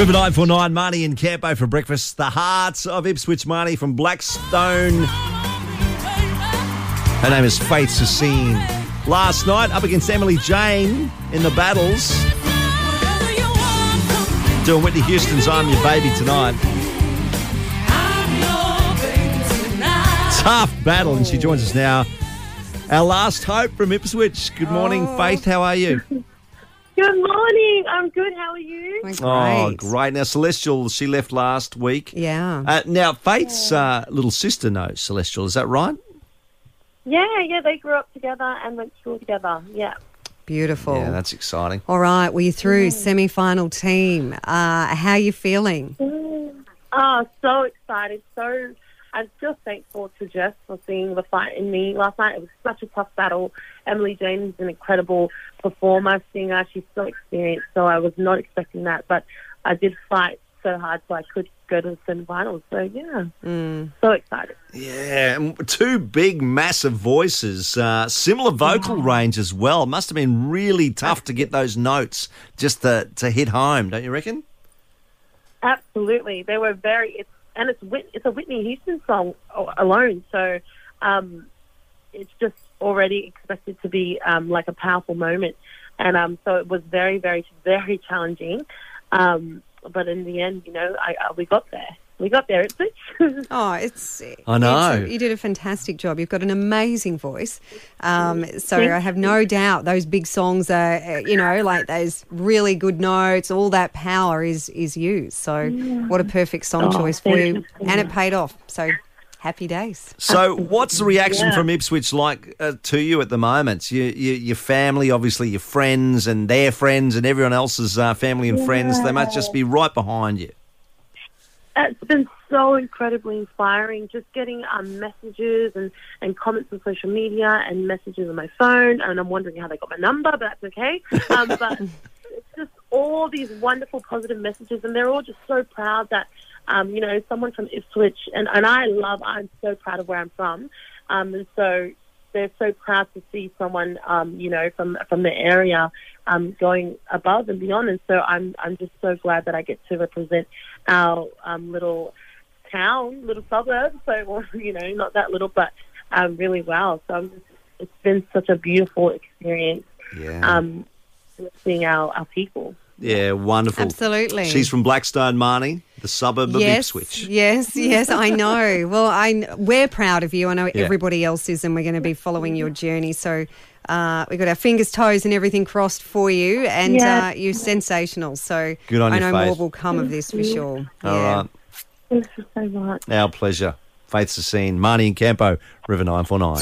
River 949, Marnie and Campo for breakfast. The hearts of Ipswich Marnie from Blackstone. Her name is Faith Sassine. Last night, up against Emily James in the battles. Doing Whitney Houston's I'm Your Baby Tonight. Tough battle, and she joins us now. Our last hope from Ipswich. Good morning, Oh. Faith. How are you? Good morning. I'm good. How are you? Great. Oh, great. Now, Celestial, she left last week. Yeah. Uh, now, Faith's uh, little sister knows Celestial. Is that right? Yeah, yeah. They grew up together and went to school together. Yeah. Beautiful. Yeah, that's exciting. All right, well, you're through semi-final team. Uh, how are you feeling? Oh, so excited. So I'm just thankful to Jess for seeing the fight in me last night. It was such a tough battle. Emily James is an incredible performer, singer. She's so experienced, so I was not expecting that. But I did fight so hard so I could go to the semi-finals. So, yeah, Mm. so excited. Yeah, two big, massive voices, uh, similar vocal range as well. Must have been really tough to get those notes just to, to hit home, don't you reckon? Absolutely, they were very. It's, and it's it's a Whitney Houston song alone, so um, it's just already expected to be um, like a powerful moment, and um, so it was very, very, very challenging. Um, but in the end, you know, I, I we got there. We got there. It's Oh, it's. I know. it's- you did a fantastic job. You've got an amazing voice. Um, so Thank I have no doubt those big songs are, uh, you know, like those really good notes. All that power is is you. So what a perfect song Oh, choice for you, you and it paid off. So happy days. So, what's the reaction Yeah. from Ipswich like uh, to you at the moment? You, you, your family, obviously, your friends and their friends, and everyone else's uh, family and friends, they must just be right behind you. It's been so incredibly inspiring. Just getting um, messages and, and comments on social media and messages on my phone. And I'm wondering how they got my number, but that's okay. Um, but it's just all these wonderful positive messages, and they're all just so proud that um, you know someone from Ipswich, and, and I love. I'm so proud of where I'm from, um, and so they're so proud to see someone um, you know from from the area um, going above and beyond. And so I'm I'm just so glad that I get to represent our um, little town, little suburb. So well, you know, not that little, but um, really well. So I'm just, it's been such a beautiful experience Yeah. um, seeing our, our people. Yeah, wonderful. Absolutely. She's from Blackstone, Marnie, the suburb of yes, Ipswich. yes, yes. I know. Well, I we're proud of you. I know Yeah. everybody else is, and we're going to be following your journey. So uh, we've got our fingers, toes, and everything crossed for you, and Yeah. uh, you're sensational. So Good on I know Faith. more will come of this for sure. All Yeah. right. Thanks so much. Our pleasure. Faith Sassine, Marnie and Campo, River 949.